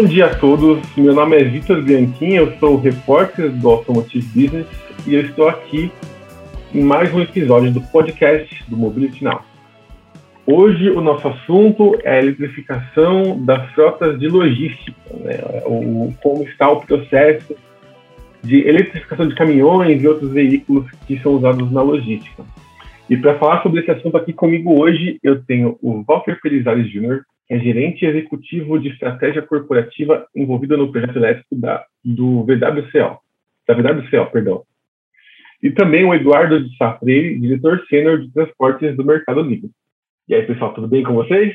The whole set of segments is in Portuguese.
Bom dia a todos, meu nome é Vitor Bianchini, eu sou repórter do Automotive Business e eu estou aqui em mais um episódio do podcast do Mobility Now. Hoje o nosso assunto é a eletrificação das frotas de logística, né? o, como está o processo de eletrificação de caminhões e outros veículos que são usados na logística. E para falar sobre esse assunto aqui comigo hoje, eu tenho o Walter Felizarez Jr., é gerente executivo de estratégia corporativa envolvido no projeto elétrico da, do VWCO, da VWCO, perdão. E também o Eduardo de Safreire, diretor sênior de transportes do Mercado Livre. E aí, pessoal, tudo bem com vocês?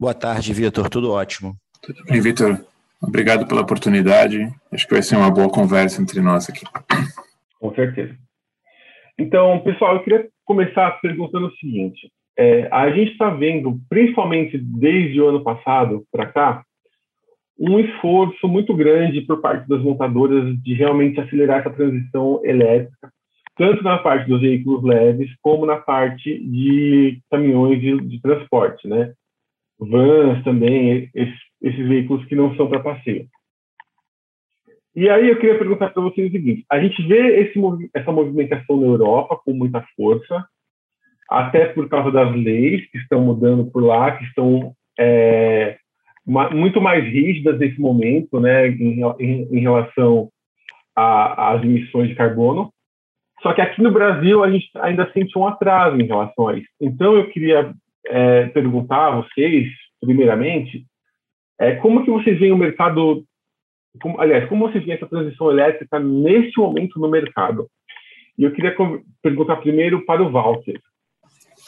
Boa tarde, Vitor, tudo ótimo. Tudo bem, Vitor. Obrigado pela oportunidade. Acho que vai ser uma boa conversa entre nós aqui. Com certeza. Então, pessoal, eu queria começar perguntando o seguinte: é, a gente está vendo, principalmente desde o ano passado para cá, um esforço muito grande por parte das montadoras de realmente acelerar essa transição elétrica, tanto na parte dos veículos leves como na parte de caminhões de, de transporte, né? Vans também, esses esses veículos que não são para passeio. E aí eu queria perguntar para vocês o seguinte: a gente vê esse, essa movimentação na Europa com muita força, até por causa das leis que estão mudando por lá, que estão é, muito mais rígidas nesse momento, né, em, em, em relação às emissões de carbono. Só que aqui no Brasil a gente ainda sente um atraso em relação a isso. Então eu queria é, perguntar a vocês, primeiramente, é, como que vocês veem o mercado, como, aliás, como vocês veem essa transição elétrica neste momento no mercado? E eu queria perguntar primeiro para o Walter.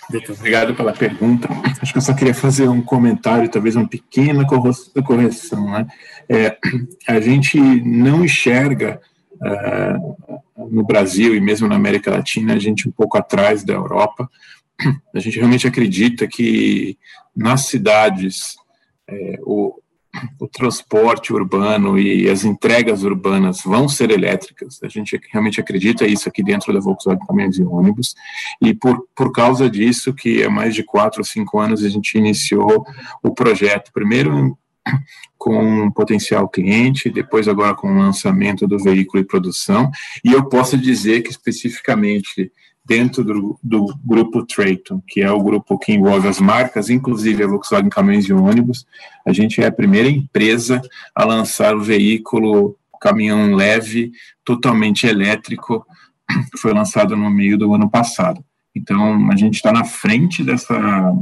Obrigado pela pergunta. Acho que eu só queria fazer um comentário, talvez uma pequena correção. Né? É, a gente não enxerga uh, no Brasil e mesmo na América Latina, a gente um pouco atrás da Europa. A gente realmente acredita que nas cidades é, o, o transporte urbano e as entregas urbanas vão ser elétricas. A gente realmente acredita isso aqui dentro da Volkswagen Caminhões e Ônibus. E por, por causa disso, que há mais de quatro ou cinco anos a gente iniciou o projeto. Primeiro com um potencial cliente, depois agora com o lançamento do veículo e produção. E eu posso dizer que especificamente dentro do, do, grupo Trayton, que é o grupo que envolve as marcas, inclusive a Volkswagen Caminhões e Ônibus. A gente é a primeira empresa a lançar o veículo caminhão leve, totalmente elétrico, que foi lançado no meio do ano passado. Então, a gente está na frente dessa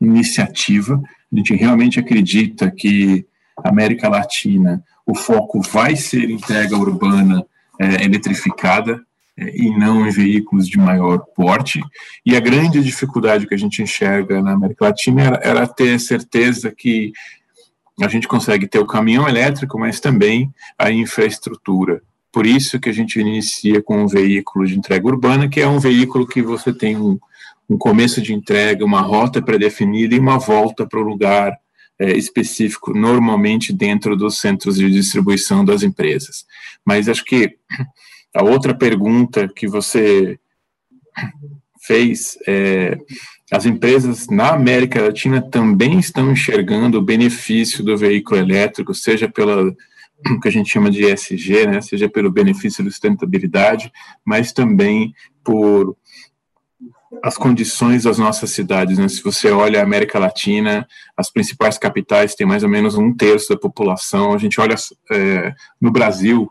iniciativa. A gente realmente acredita que a América Latina, o foco vai ser entrega urbana é, eletrificada, e não em veículos de maior porte. E a grande dificuldade que a gente enxerga na América Latina era, era ter certeza que a gente consegue ter o caminhão elétrico, mas também a infraestrutura. Por isso que a gente inicia com um veículo de entrega urbana, que é um veículo que você tem um, um começo de entrega, uma rota pré-definida e uma volta para o lugar é, específico, normalmente dentro dos centros de distribuição das empresas. Mas acho que a outra pergunta que você fez é, as empresas na América Latina também estão enxergando o benefício do veículo elétrico, seja pela que a gente chama de ESG, né, seja pelo benefício da sustentabilidade, mas também por as condições das nossas cidades. Né? Se você olha a América Latina, as principais capitais têm mais ou menos um terço da população. A gente olha é, no Brasil,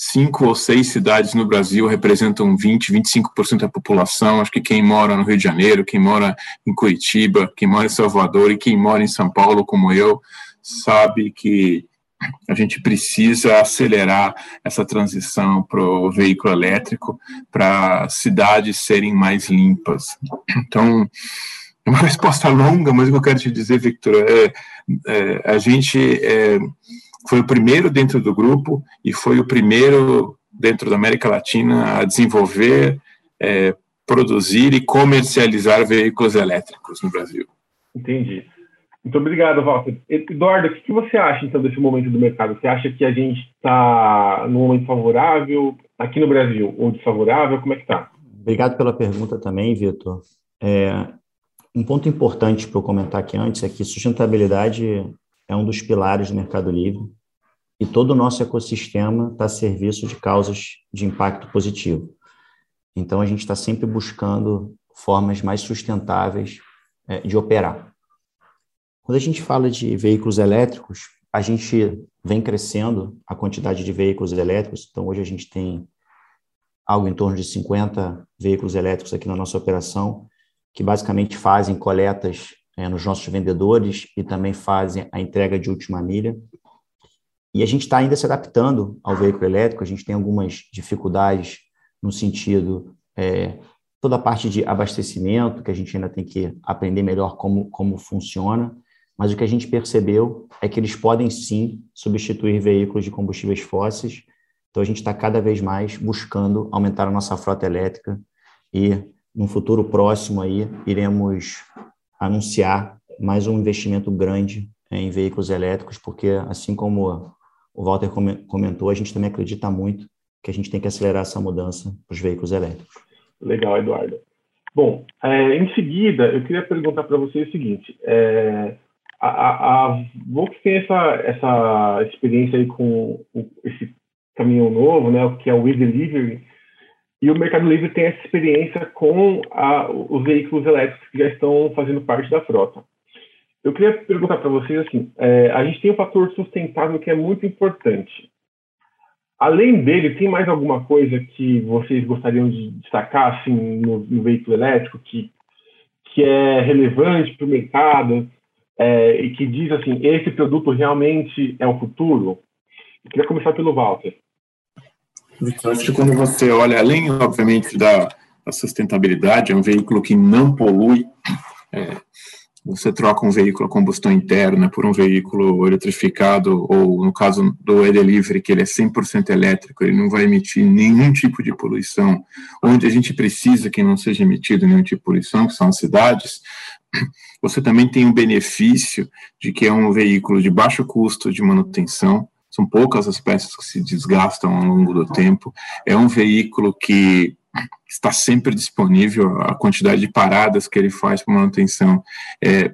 cinco ou seis cidades no Brasil representam 20, 25% da população. Acho que quem mora no Rio de Janeiro, quem mora em Curitiba, quem mora em Salvador e quem mora em São Paulo, como eu, sabe que a gente precisa acelerar essa transição para o veículo elétrico, para cidades serem mais limpas. Então, é uma resposta longa, mas o que eu quero te dizer, Victor, é, é a gente é, foi o primeiro dentro do grupo e foi o primeiro dentro da América Latina a desenvolver, é, produzir e comercializar veículos elétricos no Brasil. Entendi. Muito obrigado, Walter. Eduardo, o que você acha então desse momento do mercado? Você acha que a gente está num momento favorável aqui no Brasil ou desfavorável? Como é que está? Obrigado pela pergunta também, Vitor. É, um ponto importante para eu comentar aqui antes é que sustentabilidade é um dos pilares do Mercado Livre e todo o nosso ecossistema está a serviço de causas de impacto positivo. Então, a gente está sempre buscando formas mais sustentáveis é, de operar. Quando a gente fala de veículos elétricos, a gente vem crescendo a quantidade de veículos elétricos. Então, hoje a gente tem algo em torno de 50 veículos elétricos aqui na nossa operação, que basicamente fazem coletas é, nos nossos vendedores e também fazem a entrega de última milha. E a gente está ainda se adaptando ao veículo elétrico, a gente tem algumas dificuldades no sentido é, toda a parte de abastecimento, que a gente ainda tem que aprender melhor como, como funciona, mas o que a gente percebeu é que eles podem sim substituir veículos de combustíveis fósseis, então a gente está cada vez mais buscando aumentar a nossa frota elétrica e no futuro próximo aí iremos anunciar mais um investimento grande em veículos elétricos, porque assim como o Walter comentou, a gente também acredita muito que a gente tem que acelerar essa mudança para os veículos elétricos. Legal, Eduardo. Bom, é, em seguida, eu queria perguntar para você o seguinte: é, a, a, a Volks tem essa, essa experiência aí com o, esse caminhão novo, né, que é o e-delivery, e o Mercado Livre tem essa experiência com a, os veículos elétricos que já estão fazendo parte da frota. Eu queria perguntar para vocês assim: é, a gente tem um fator sustentável que é muito importante. Além dele, tem mais alguma coisa que vocês gostariam de destacar assim, no, no veículo elétrico que, que é relevante para o mercado é, e que diz assim, esse produto realmente é o futuro? Eu queria começar pelo Walter. Eu acho que quando você olha, além, obviamente, da, da sustentabilidade, é um veículo que não polui, é, você troca um veículo a combustão interna por um veículo eletrificado, ou no caso do e-delivery, que ele é 100% elétrico, ele não vai emitir nenhum tipo de poluição, onde a gente precisa que não seja emitido nenhum tipo de poluição, que são as cidades, você também tem o benefício de que é um veículo de baixo custo de manutenção, são poucas as peças que se desgastam ao longo do tempo, é um veículo que está sempre disponível, a quantidade de paradas que ele faz para manutenção é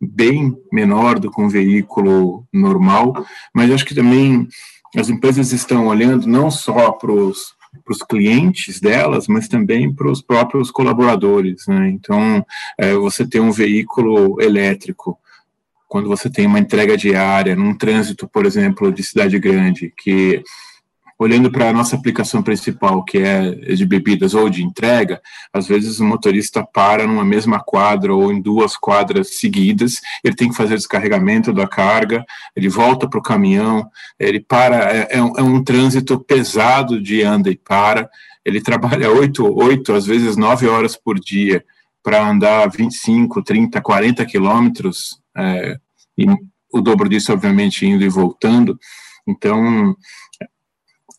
bem menor do que um veículo normal, mas acho que também as empresas estão olhando não só para os para os clientes delas, mas também para os próprios colaboradores. Né? Então, é, você ter um veículo elétrico, quando você tem uma entrega diária, num trânsito, por exemplo, de cidade grande, que olhando para a nossa aplicação principal, que é de bebidas ou de entrega, às vezes o motorista para numa mesma quadra ou em duas quadras seguidas, ele tem que fazer descarregamento da carga, ele volta para o caminhão, ele para, é, é, um, é, um, trânsito pesado de anda e para, ele trabalha oito, oito, às vezes nove horas por dia para andar 25, 30, 40 quilômetros, é, e o dobro disso, obviamente, indo e voltando, então,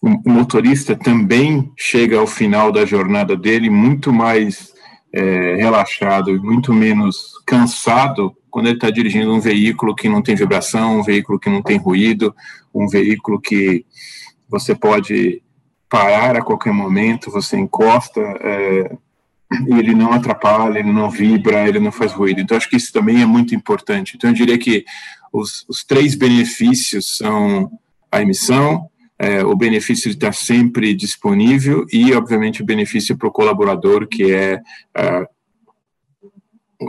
o motorista também chega ao final da jornada dele muito mais é, relaxado e muito menos cansado quando ele está dirigindo um veículo que não tem vibração, um veículo que não tem ruído, um veículo que você pode parar a qualquer momento, você encosta é, e ele não atrapalha, ele não vibra, ele não faz ruído. Então, acho que isso também é muito importante. Então, eu diria que os, os três benefícios são a emissão, é, o benefício de estar sempre disponível e, obviamente, o benefício para o colaborador, que é uh,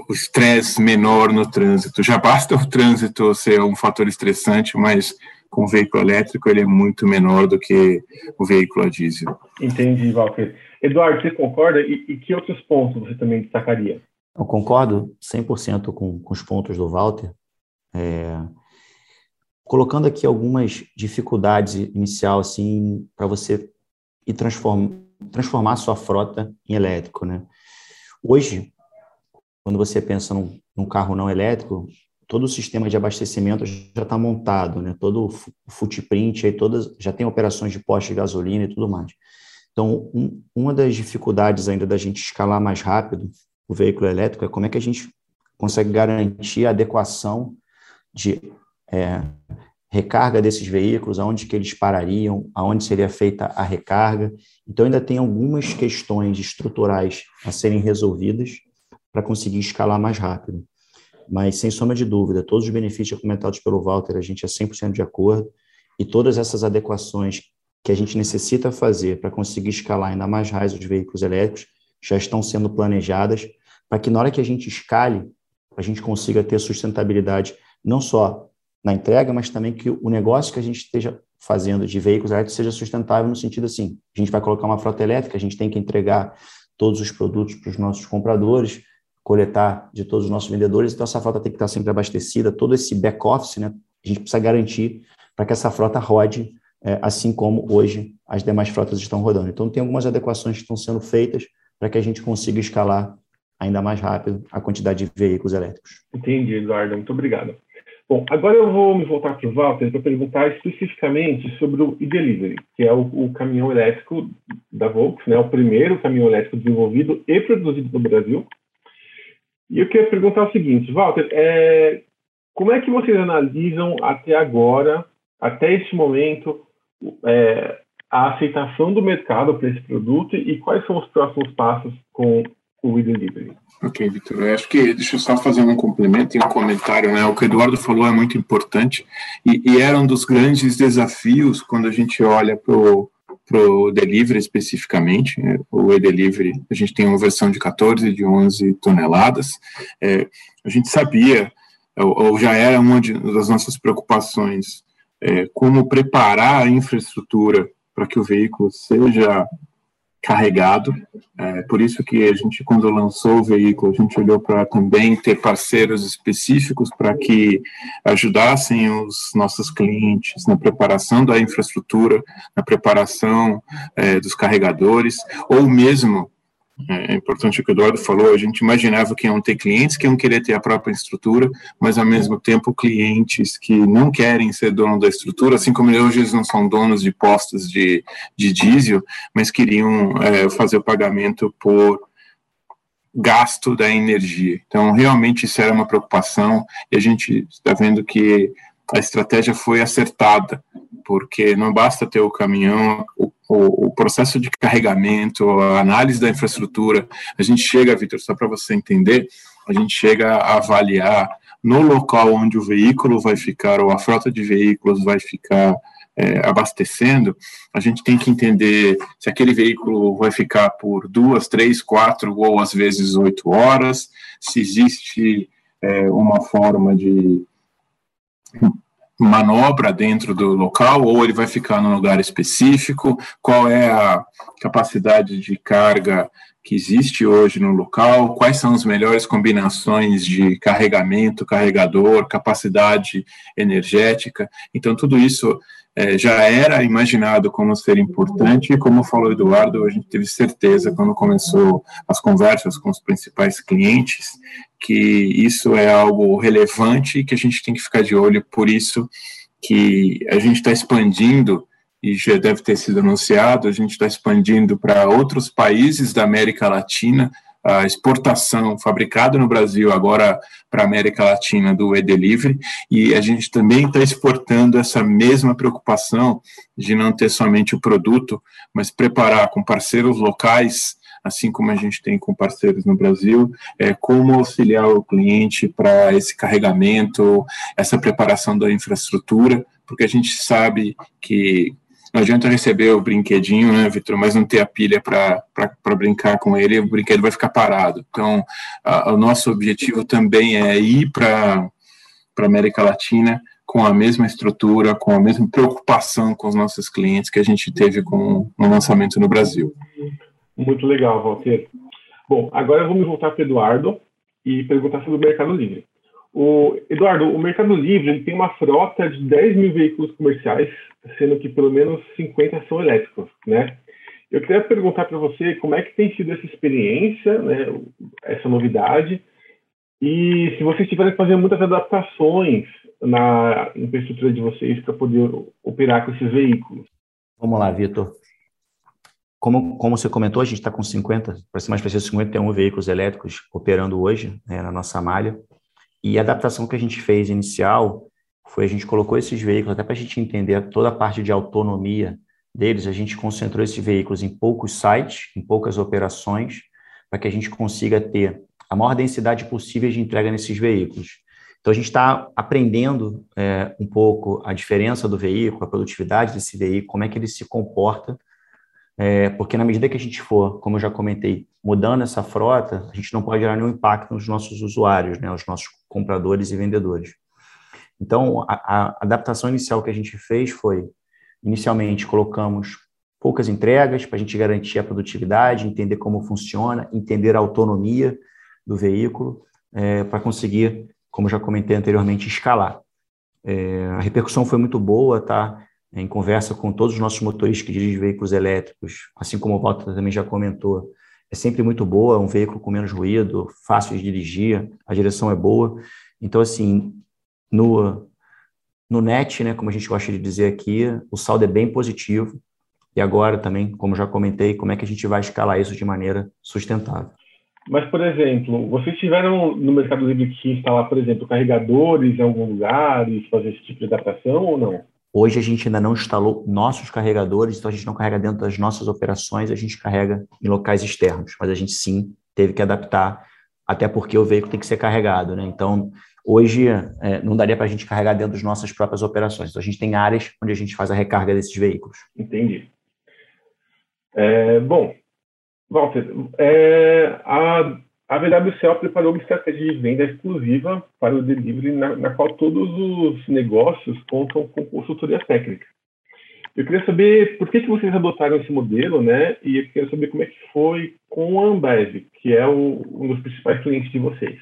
o estresse menor no trânsito. Já basta o trânsito ser um fator estressante, mas com o veículo elétrico ele é muito menor do que o veículo a diesel. Entendi, Walter. Eduardo, você concorda? E, e que outros pontos você também destacaria? Eu concordo 100% com, com os pontos do Walter. É, colocando aqui algumas dificuldades inicial assim para você ir transform, transformar a sua frota em elétrico, né? Hoje, quando você pensa num, num carro não elétrico, todo o sistema de abastecimento já está montado, né? Todo o footprint aí todas já tem operações de poste de gasolina e tudo mais. Então, um, uma das dificuldades ainda da gente escalar mais rápido o veículo elétrico é como é que a gente consegue garantir a adequação de é, recarga desses veículos, aonde que eles parariam, aonde seria feita a recarga. Então, ainda tem algumas questões estruturais a serem resolvidas para conseguir escalar mais rápido. mas sem sombra de dúvida, todos os benefícios comentados pelo Walter, a gente é 100% de acordo, e todas essas adequações que a gente necessita fazer para conseguir escalar ainda mais raios os veículos elétricos já estão sendo planejadas para que na hora que a gente escale, a gente consiga ter sustentabilidade não só na entrega, mas também que o negócio que a gente esteja fazendo de veículos elétricos seja sustentável no sentido assim, a gente vai colocar uma frota elétrica, a gente tem que entregar todos os produtos para os nossos compradores, coletar de todos os nossos vendedores, então essa frota tem que estar sempre abastecida, todo esse back-office, né, a gente precisa garantir para que essa frota rode é, assim como hoje as demais frotas estão rodando. Então, tem algumas adequações que estão sendo feitas para que a gente consiga escalar ainda mais rápido a quantidade de veículos elétricos. Entendi, Eduardo. Muito obrigado. Bom, agora eu vou me voltar para o Walter para perguntar especificamente sobre o e-delivery, que é o, o, caminhão elétrico da Volks, né, o primeiro caminhão elétrico desenvolvido e produzido no Brasil. E eu queria perguntar o seguinte, Walter, é, como é que vocês analisam até agora, até este momento, é, a aceitação do mercado para esse produto e quais são os próximos passos com o e-delivery? Ok, Vitor. Acho que deixa eu só fazer um complemento e um comentário. Né? O que o Eduardo falou é muito importante e, e era um dos grandes desafios quando a gente olha para o delivery especificamente. Né? O e-delivery, a gente tem uma versão de 14 e de 11 toneladas. É, a gente sabia, ou, ou já era uma de, das nossas preocupações, é, como preparar a infraestrutura para que o veículo seja carregado. É, por isso que a gente, quando lançou o veículo, a gente olhou para também ter parceiros específicos para que ajudassem os nossos clientes na preparação da infraestrutura, na preparação é, dos carregadores, ou mesmo é, é importante o que o Eduardo falou, a gente imaginava que iam ter clientes que iam querer ter a própria estrutura, mas ao mesmo tempo clientes que não querem ser dono da estrutura, assim como hoje eles não são donos de postos de, de diesel, mas queriam é, fazer o pagamento por gasto da energia. Então, realmente isso era uma preocupação e a gente está vendo que a estratégia foi acertada, porque não basta ter o caminhão, o o, o, processo de carregamento, a análise da infraestrutura, a gente chega, Vitor, só para você entender, a gente chega a avaliar no local onde o veículo vai ficar, ou a frota de veículos vai ficar é, abastecendo, a gente tem que entender se aquele veículo vai ficar por duas, três, quatro ou às vezes oito horas, se existe é, uma forma de manobra dentro do local ou ele vai ficar num lugar específico? Qual é a capacidade de carga que existe hoje no local? Quais são as melhores combinações de carregamento, carregador, capacidade energética? Então, tudo isso é, já era imaginado como ser importante e, como falou Eduardo, a gente teve certeza quando começou as conversas com os principais clientes que isso é algo relevante e que a gente tem que ficar de olho, por isso que a gente está expandindo, e já deve ter sido anunciado, a gente está expandindo para outros países da América Latina, a exportação fabricada no Brasil agora para a América Latina do e-delivery, e a gente também está exportando essa mesma preocupação de não ter somente o produto, mas preparar com parceiros locais assim como a gente tem com parceiros no Brasil, é, como auxiliar o cliente para esse carregamento, essa preparação da infraestrutura, porque a gente sabe que não adianta receber o brinquedinho, né, Vitor, mas não ter a pilha para brincar com ele, o brinquedo vai ficar parado. Então, a, o nosso objetivo também é ir para a América Latina com a mesma estrutura, com a mesma preocupação com os nossos clientes que a gente teve com o lançamento no Brasil. Muito legal, Walter. Bom, agora me voltar para o Eduardo e perguntar sobre o Mercado Livre. O, Eduardo, o Mercado Livre tem uma frota de 10 mil veículos comerciais, sendo que pelo menos 50 são elétricos, né? Eu queria perguntar para você como é que tem sido essa experiência, né, essa novidade, e se vocês tiverem que fazer muitas adaptações na infraestrutura de vocês para poder operar com esses veículos. Vamos lá, Vitor. Como, como você comentou, a gente está com 50, para ser mais preciso, 51 veículos elétricos operando hoje né, na nossa malha. E a adaptação que a gente fez inicial foi a gente colocou esses veículos, até para a gente entender toda a parte de autonomia deles, a gente concentrou esses veículos em poucos sites, em poucas operações, para que a gente consiga ter a maior densidade possível de entrega nesses veículos. Então, a gente está aprendendo é, um pouco a diferença do veículo, a produtividade desse veículo, como é que ele se comporta, é, porque na medida que a gente for, como eu já comentei, mudando essa frota, a gente não pode gerar nenhum impacto nos nossos usuários, né, os nossos compradores e vendedores. Então, a, a adaptação inicial que a gente fez foi, inicialmente, colocamos poucas entregas para a gente garantir a produtividade, entender como funciona, entender a autonomia do veículo, é, para conseguir como já comentei anteriormente, escalar. É, a repercussão foi muito boa, tá? Em conversa com todos os nossos motoristas que dirigem veículos elétricos, assim como o Walter também já comentou, é sempre muito boa, um veículo com menos ruído, fácil de dirigir, a direção é boa. Então, assim, no, no net, né, como a gente gosta de dizer aqui, o saldo é bem positivo. E agora também, como já comentei, como é que a gente vai escalar isso de maneira sustentável. Mas, por exemplo, vocês tiveram no Mercado Livre que instalar, por exemplo, carregadores em algum lugar e fazer esse tipo de adaptação ou não? Hoje a gente ainda não instalou nossos carregadores, então a gente não carrega dentro das nossas operações, a gente carrega em locais externos, mas a gente sim teve que adaptar, até porque o veículo tem que ser carregado, né? Então, hoje é, não daria para a gente carregar dentro das nossas próprias operações. Então, a gente tem áreas onde a gente faz a recarga desses veículos. Entendi. É, bom, Walter, é, a, a VWCL preparou uma estratégia de venda exclusiva para o delivery, na, na, qual todos os negócios contam com consultoria técnica. Eu queria saber por que, que vocês adotaram esse modelo, né? E eu queria saber como é que foi com a Ambev, que é o, um dos principais clientes de vocês.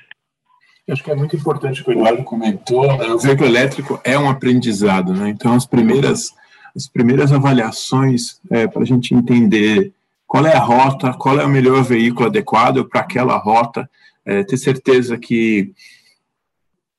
Eu acho que é muito importante o que o Eduardo comentou. Né? O veículo elétrico é um aprendizado, né? Então, as primeiras, as primeiras avaliações é, para a gente entender qual é a rota, qual é o melhor veículo adequado para aquela rota, é, ter certeza que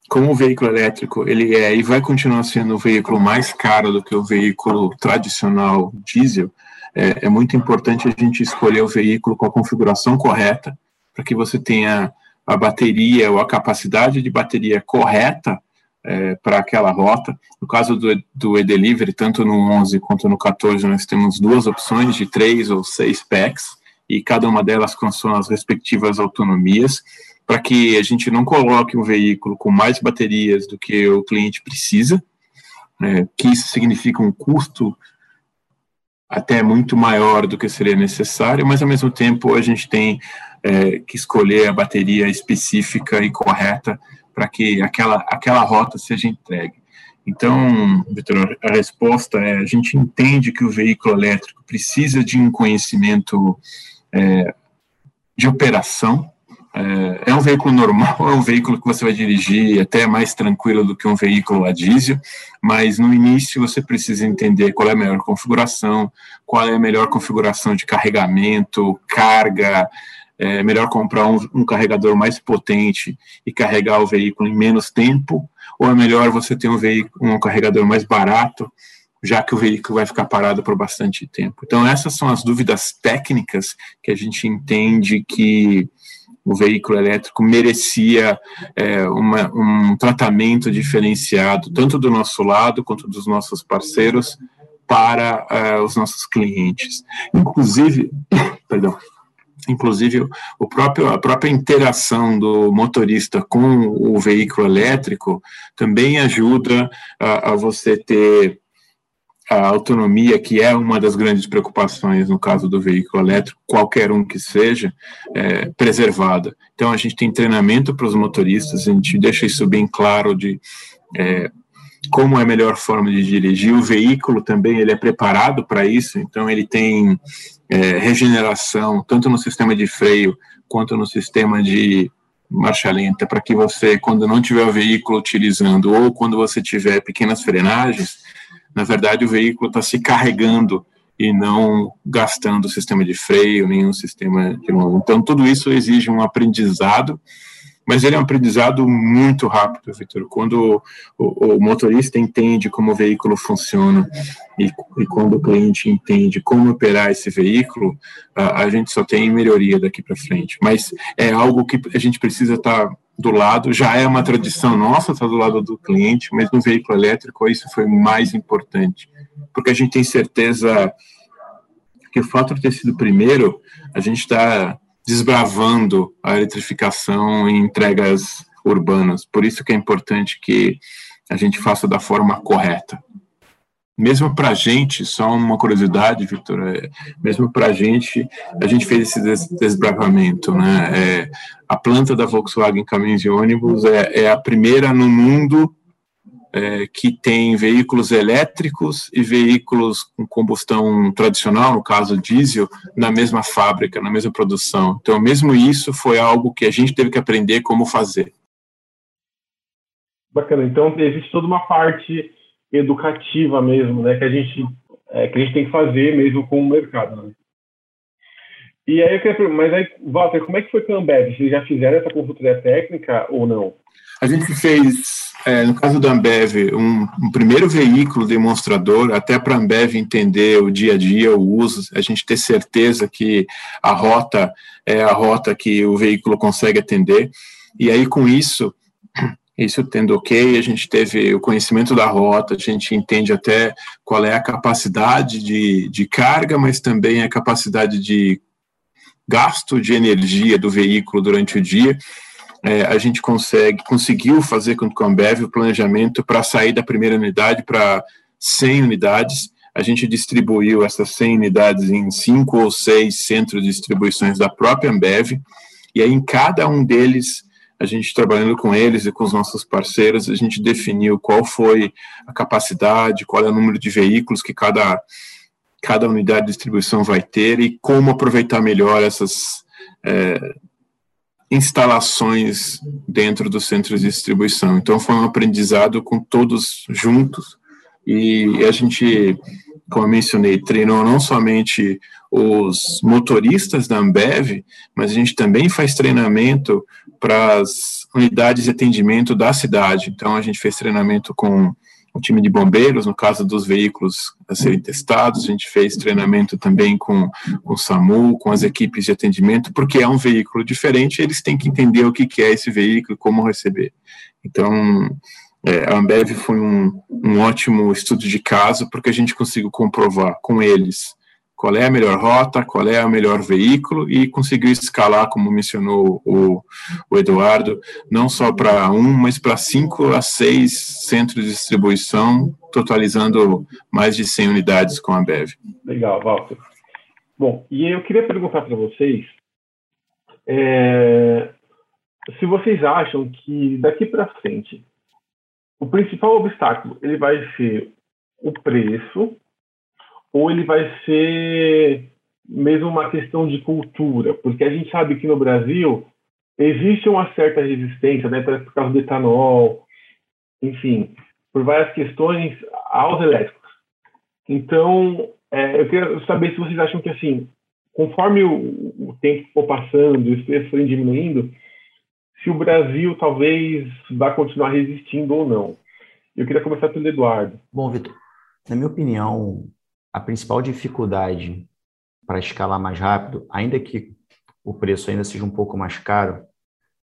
como o veículo elétrico ele é e vai continuar sendo o veículo mais caro do que o veículo tradicional diesel, é, é muito importante a gente escolher o veículo com a configuração correta para que você tenha a bateria ou a capacidade de bateria correta é, para aquela rota. No caso do, do e-delivery, tanto no 11 quanto no 14, nós temos duas opções de três ou seis packs, e cada uma delas com suas respectivas autonomias, para que a gente não coloque um veículo com mais baterias do que o cliente precisa, é, que isso significa um custo até muito maior do que seria necessário, mas ao mesmo tempo a gente tem é, que escolher a bateria específica e correta para que aquela, aquela rota seja entregue. Então, Vitor, a resposta é: a gente entende que o veículo elétrico precisa de um conhecimento é, de operação. É, é, um veículo normal, é um veículo que você vai dirigir até mais tranquilo do que um veículo a diesel, mas no início você precisa entender qual é a melhor configuração, qual é a melhor configuração de carregamento, carga, é melhor comprar um, um, carregador mais potente e carregar o veículo em menos tempo, ou é melhor você ter um, veículo, um carregador mais barato, já que o veículo vai ficar parado por bastante tempo. Então, essas são as dúvidas técnicas que a gente entende que o veículo elétrico merecia é, uma, um tratamento diferenciado, tanto do nosso lado quanto dos nossos parceiros, para é, os nossos clientes. Inclusive, perdão, Inclusive, o próprio, a própria interação do motorista com o veículo elétrico também ajuda a, a você ter a autonomia, que é uma das grandes preocupações no caso do veículo elétrico, qualquer um que seja, é, preservada. Então, a gente tem treinamento para os motoristas, a gente deixa isso bem claro de é, como é a melhor forma de dirigir. O veículo também ele é preparado para isso, então ele tem é, regeneração, tanto no sistema de freio quanto no sistema de marcha lenta, para que você, quando não tiver o veículo utilizando ou quando você tiver pequenas frenagens, na verdade o veículo está se carregando e não gastando o sistema de freio, nenhum sistema de novo. Então, tudo isso exige um aprendizado mas ele é um aprendizado muito rápido, Vitor. Quando o, o, motorista entende como o veículo funciona e, e, quando o cliente entende como operar esse veículo, a, a gente só tem melhoria daqui para frente. Mas é algo que a gente precisa estar tá do lado, já é uma tradição nossa estar do lado do cliente, mas no veículo elétrico isso foi mais importante, porque a gente tem certeza que o fato de ter sido primeiro, a gente está desbravando a eletrificação em entregas urbanas. Por isso que é importante que a gente faça da forma correta. Mesmo para a gente, só uma curiosidade, Victor, é, mesmo para a gente, a gente fez esse des desbravamento. Né? É, a planta da Volkswagen Caminhões e Ônibus é, é a primeira no mundo é, que tem veículos elétricos e veículos com combustão tradicional, no caso diesel, na mesma fábrica, na mesma produção. Então, mesmo isso foi algo que a gente teve que aprender como fazer. Bacana. Então, existe toda uma parte educativa mesmo, né, que a gente é, que a gente tem que fazer mesmo com o mercado. Né? E aí eu queria mas aí, Walter, como é que foi com a Ambev? Vocês já fizeram essa consultoria técnica ou não? A gente fez, é, no caso da Ambev, um, um, primeiro veículo demonstrador, até para a Ambev entender o dia a dia, o uso, a gente ter certeza que a rota é a rota que o veículo consegue atender. E aí, com isso, isso tendo ok, a gente teve o conhecimento da rota, a gente entende até qual é a capacidade de, de carga, mas também a capacidade de gasto de energia do veículo durante o dia é, a gente consegue, conseguiu fazer com o Ambev o planejamento para sair da primeira unidade para 100 unidades. A gente distribuiu essas 100 unidades em cinco ou seis centros de distribuições da própria Ambev, e aí em cada um deles, a gente trabalhando com eles e com os nossos parceiros, a gente definiu qual foi a capacidade, qual é o número de veículos que cada, cada unidade de distribuição vai ter e como aproveitar melhor essas é, instalações dentro dos centros de distribuição. Então, foi um aprendizado com todos juntos e a gente, como eu mencionei, treinou não somente os motoristas da Ambev, mas a gente também faz treinamento para as unidades de atendimento da cidade. Então, a gente fez treinamento com o time de bombeiros, no caso dos veículos a serem testados, a gente fez treinamento também com, o SAMU, com as equipes de atendimento, porque é um veículo diferente, eles têm que entender o que, é esse veículo, como receber. Então, é, a Ambev foi um, um ótimo estudo de caso, porque a gente conseguiu comprovar com eles qual é a melhor rota, qual é o melhor veículo e conseguiu escalar, como mencionou o, o Eduardo, não só para um, mas para cinco a seis centros de distribuição, totalizando mais de 100 unidades com a BEV. Legal, Walter. Bom, e eu queria perguntar para vocês é, se vocês acham que daqui para frente o principal obstáculo ele vai ser o preço ou ele vai ser mesmo uma questão de cultura? Porque a gente sabe que no Brasil existe uma certa resistência, né, por causa do etanol, enfim, por várias questões aos elétricos. Então, é, eu queria saber se vocês acham que, assim, conforme o, o tempo for passando os preços forem diminuindo, se o Brasil talvez vá continuar resistindo ou não. Eu queria começar pelo Eduardo. Bom, Vitor, na minha opinião, a principal dificuldade para escalar mais rápido, ainda que o preço ainda seja um pouco mais caro,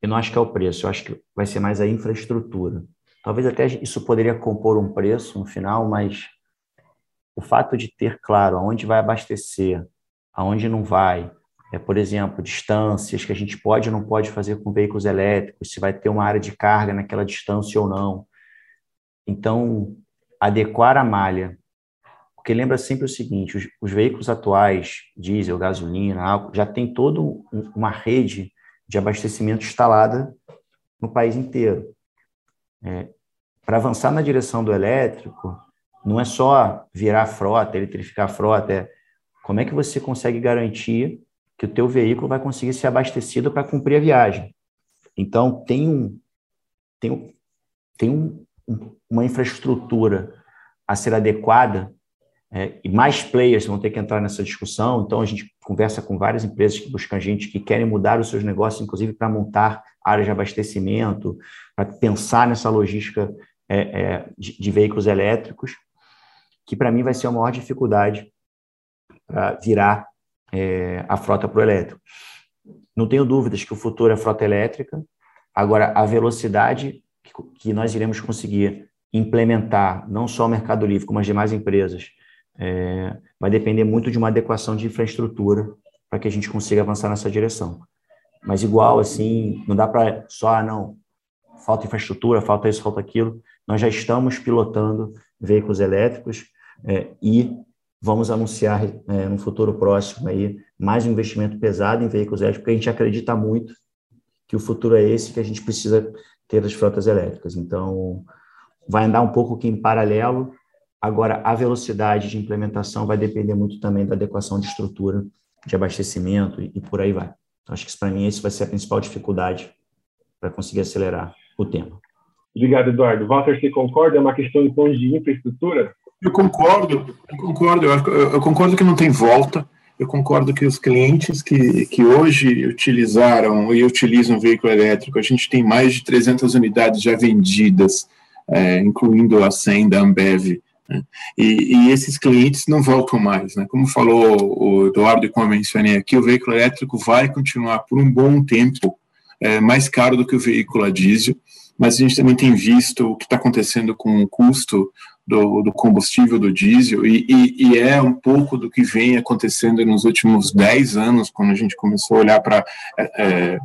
eu não acho que é o preço, eu acho que vai ser mais a infraestrutura. Talvez até isso poderia compor um preço no final, mas o fato de ter claro aonde vai abastecer, aonde não vai, é, por exemplo, distâncias que a gente pode ou não pode fazer com veículos elétricos, se vai ter uma área de carga naquela distância ou não. Então, adequar a malha porque lembra sempre o seguinte: os, os veículos atuais, diesel, gasolina, álcool, já tem toda uma rede de abastecimento instalada no país inteiro. É, Para avançar na direção do elétrico, não é só virar a frota, eletrificar a frota, é como é que você consegue garantir que o teu veículo vai conseguir ser abastecido para cumprir a viagem. Então, tem, um, tem, um, tem um, uma infraestrutura a ser adequada é, e mais players vão ter que entrar nessa discussão. Então, a gente conversa com várias empresas que buscam gente que querem mudar os seus negócios, inclusive para montar áreas de abastecimento, para pensar nessa logística é, é, de, de, veículos elétricos, que para mim vai ser a maior dificuldade para virar é, a frota para o elétrico. Não tenho dúvidas que o futuro é frota elétrica. Agora, a velocidade que, que nós iremos conseguir implementar, não só o Mercado Livre, como as demais empresas, é, vai depender muito de uma adequação de infraestrutura para que a gente consiga avançar nessa direção. Mas igual, assim, não dá para só, ah, não, falta infraestrutura, falta isso, falta aquilo. Nós já estamos pilotando veículos elétricos é, e vamos anunciar é, no futuro próximo aí mais um investimento pesado em veículos elétricos, porque a gente acredita muito que o futuro é esse, que a gente precisa ter as frotas elétricas. Então, vai andar um pouco aqui em paralelo. Agora, a velocidade de implementação vai depender muito também da adequação de estrutura de abastecimento e, e por aí vai. Então, acho que para mim esse vai ser a principal dificuldade para conseguir acelerar o tema. Obrigado, Eduardo. Walter, você concorda? É uma questão então de infraestrutura? Eu concordo, eu concordo. Eu, eu concordo que não tem volta. Eu concordo que os clientes que, que hoje utilizaram e utilizam veículo elétrico, a gente tem mais de 300 unidades já vendidas, é, incluindo a 100 da Ambev. Né? E, e, esses clientes não voltam mais. Né? Como falou o Eduardo e como eu mencionei aqui, o veículo elétrico vai continuar por um bom tempo é, mais caro do que o veículo a diesel, mas a gente também tem visto o que está acontecendo com o custo do, do combustível do diesel, e, e, e, é um pouco do que vem acontecendo nos últimos 10 anos, quando a gente começou a olhar para é, é,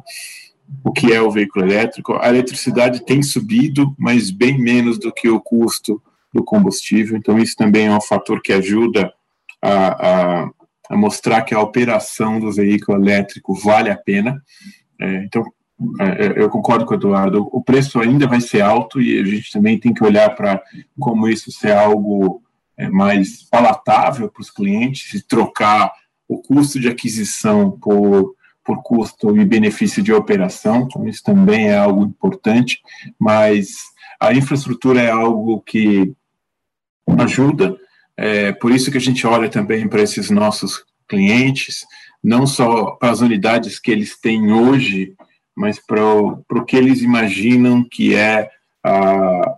o que é o veículo elétrico. A eletricidade tem subido, mas bem menos do que o custo do combustível, então isso também é um fator que ajuda a, a, a mostrar que a operação do veículo elétrico vale a pena. É, então, é, é, eu concordo com o Eduardo, o preço ainda vai ser alto e a gente também tem que olhar para como isso ser algo é, mais palatável para os clientes e trocar o custo de aquisição por, por custo e benefício de operação, então isso também é algo importante, mas a infraestrutura é algo que ajuda, é por isso que a gente olha também para esses nossos clientes, não só para as unidades que eles têm hoje, mas para o que eles imaginam que é a,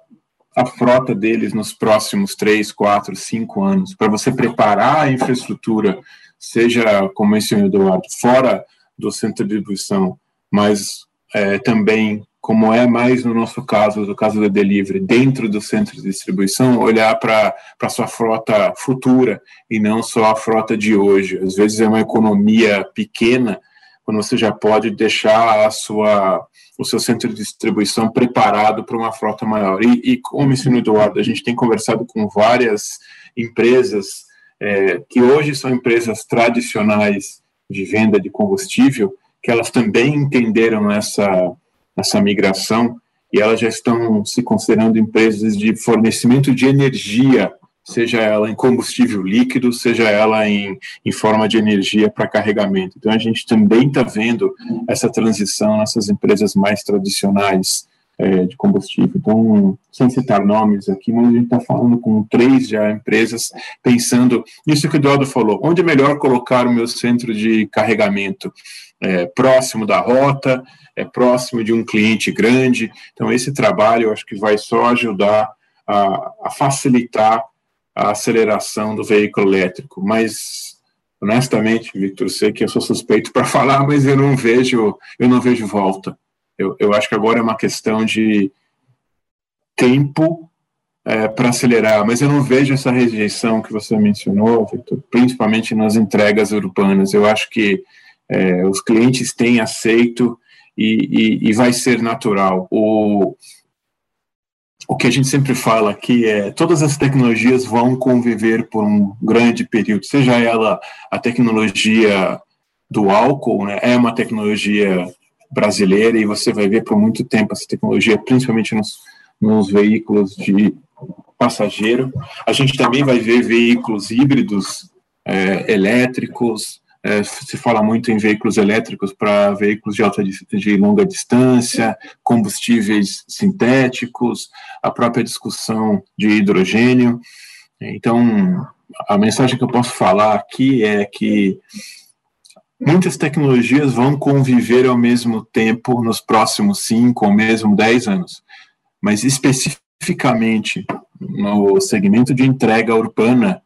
a frota deles nos próximos três, quatro, cinco anos, para você preparar a infraestrutura, seja, como mencionou Eduardo, fora do centro de distribuição, mas é, também, como é mais no nosso caso, no caso da delivery, dentro do centro de distribuição, olhar para a sua frota futura e não só a frota de hoje. Às vezes é uma economia pequena, quando você já pode deixar a sua, o seu centro de distribuição preparado para uma frota maior. E, e como ensinou Eduardo, a gente tem conversado com várias empresas é, que hoje são empresas tradicionais de venda de combustível, que elas também entenderam essa, essa migração e elas já estão se considerando empresas de fornecimento de energia seja ela em combustível líquido, seja ela em, em forma de energia para carregamento. Então, a gente também está vendo essa transição nessas empresas mais tradicionais é, de combustível. Então, sem citar nomes aqui, mas a gente está falando com três já empresas pensando nisso que o Eduardo falou: onde é melhor colocar o meu centro de carregamento? É, próximo da rota, é próximo de um cliente grande. Então, esse trabalho eu acho que vai só ajudar a, a facilitar a aceleração do veículo elétrico, mas honestamente, Victor, sei que eu sou suspeito para falar, mas eu não vejo, eu não vejo volta. Eu, eu acho que agora é uma questão de tempo é, para acelerar, mas eu não vejo essa rejeição que você mencionou, Victor, principalmente nas entregas urbanas. Eu acho que é, os clientes têm aceito e, e, e vai ser natural. O, o que a gente sempre fala aqui é todas as tecnologias vão conviver por um grande período, seja ela a tecnologia do álcool, né, é uma tecnologia brasileira e você vai ver por muito tempo essa tecnologia, principalmente nos, nos veículos de passageiro. A gente também vai ver veículos híbridos é, elétricos, é, se fala muito em veículos elétricos para veículos de alta de longa distância, combustíveis sintéticos, a própria discussão de hidrogênio. Então, a mensagem que eu posso falar aqui é que muitas tecnologias vão conviver ao mesmo tempo nos próximos cinco ou mesmo dez anos, mas especificamente no segmento de entrega urbana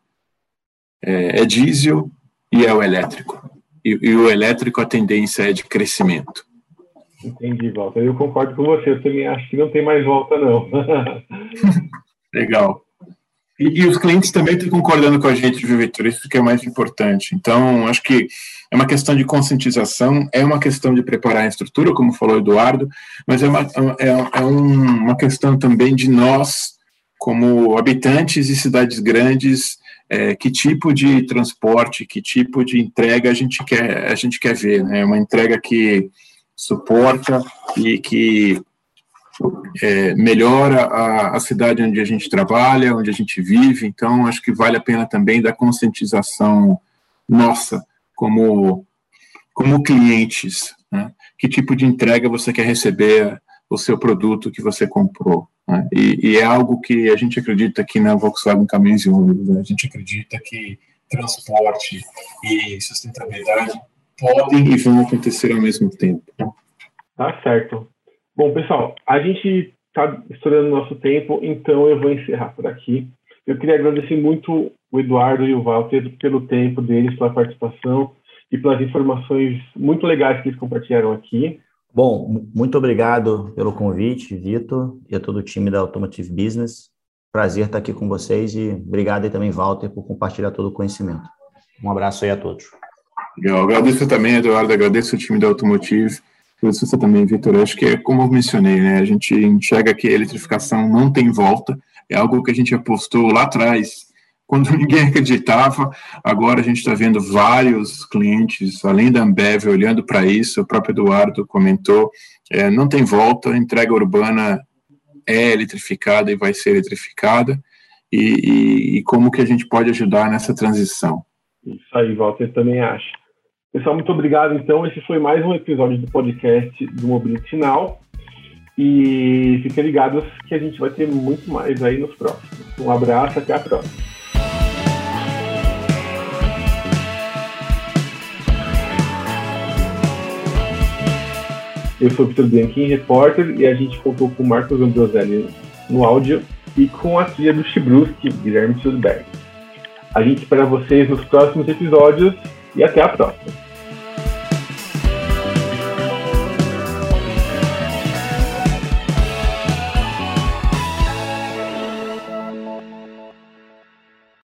é, é diesel e é o elétrico. E, e, o elétrico, a tendência é de crescimento. Entendi, Walter. Eu concordo com você. Eu também acho que não tem mais volta, não. Legal. E, e, os clientes também estão concordando com a gente, viu, Vitor? Isso que é mais importante. Então, acho que é uma questão de conscientização, é uma questão de preparar a estrutura, como falou o Eduardo, mas é uma, é, é um, uma questão também de nós, como habitantes de cidades grandes, é, que tipo de transporte, que tipo de entrega a gente quer, a gente quer ver. Né? Uma entrega que suporta e que é, melhora a, a, cidade onde a gente trabalha, onde a gente vive. Então, acho que vale a pena também da conscientização nossa, como, como clientes. Né? Que tipo de entrega você quer receber o seu produto que você comprou? Né? E, e, é algo que a gente acredita aqui na Volkswagen Caminhões e Ônibus. Né? A gente acredita que transporte e sustentabilidade podem e vão acontecer ao mesmo tempo. Tá certo. Bom, pessoal, a gente está estourando nosso tempo, então eu vou encerrar por aqui. Eu queria agradecer muito o Eduardo e o Walter pelo tempo deles, pela participação e pelas informações muito legais que eles compartilharam aqui. Bom, muito obrigado pelo convite, Vitor, e a todo o time da Automotive Business. Prazer estar aqui com vocês e obrigado aí também, Walter, por compartilhar todo o conhecimento. Um abraço aí a todos. Eu agradeço também, Eduardo, agradeço o time da Automotive você também, Vitor, acho que é como eu mencionei, né? A gente enxerga que a eletrificação não tem volta, é algo que a gente apostou lá atrás, quando ninguém acreditava. Agora a gente está vendo vários clientes, além da Ambev, olhando para isso. O próprio Eduardo comentou: é, não tem volta, a entrega urbana é eletrificada e vai ser eletrificada. E, e, e como que a gente pode ajudar nessa transição? Isso aí, Walter, também acho. Pessoal, muito obrigado. Então, esse foi mais um episódio do podcast do Mobility Now. E fiquem ligados que a gente vai ter muito mais aí nos próximos. Um abraço, até a próxima. Eu sou o Vitor Bianchini, repórter, e a gente contou com o Marcos Ambroselli no áudio e com a trilha do Chibruski, Guilherme Sudberg. A gente espera vocês nos próximos episódios e até a próxima.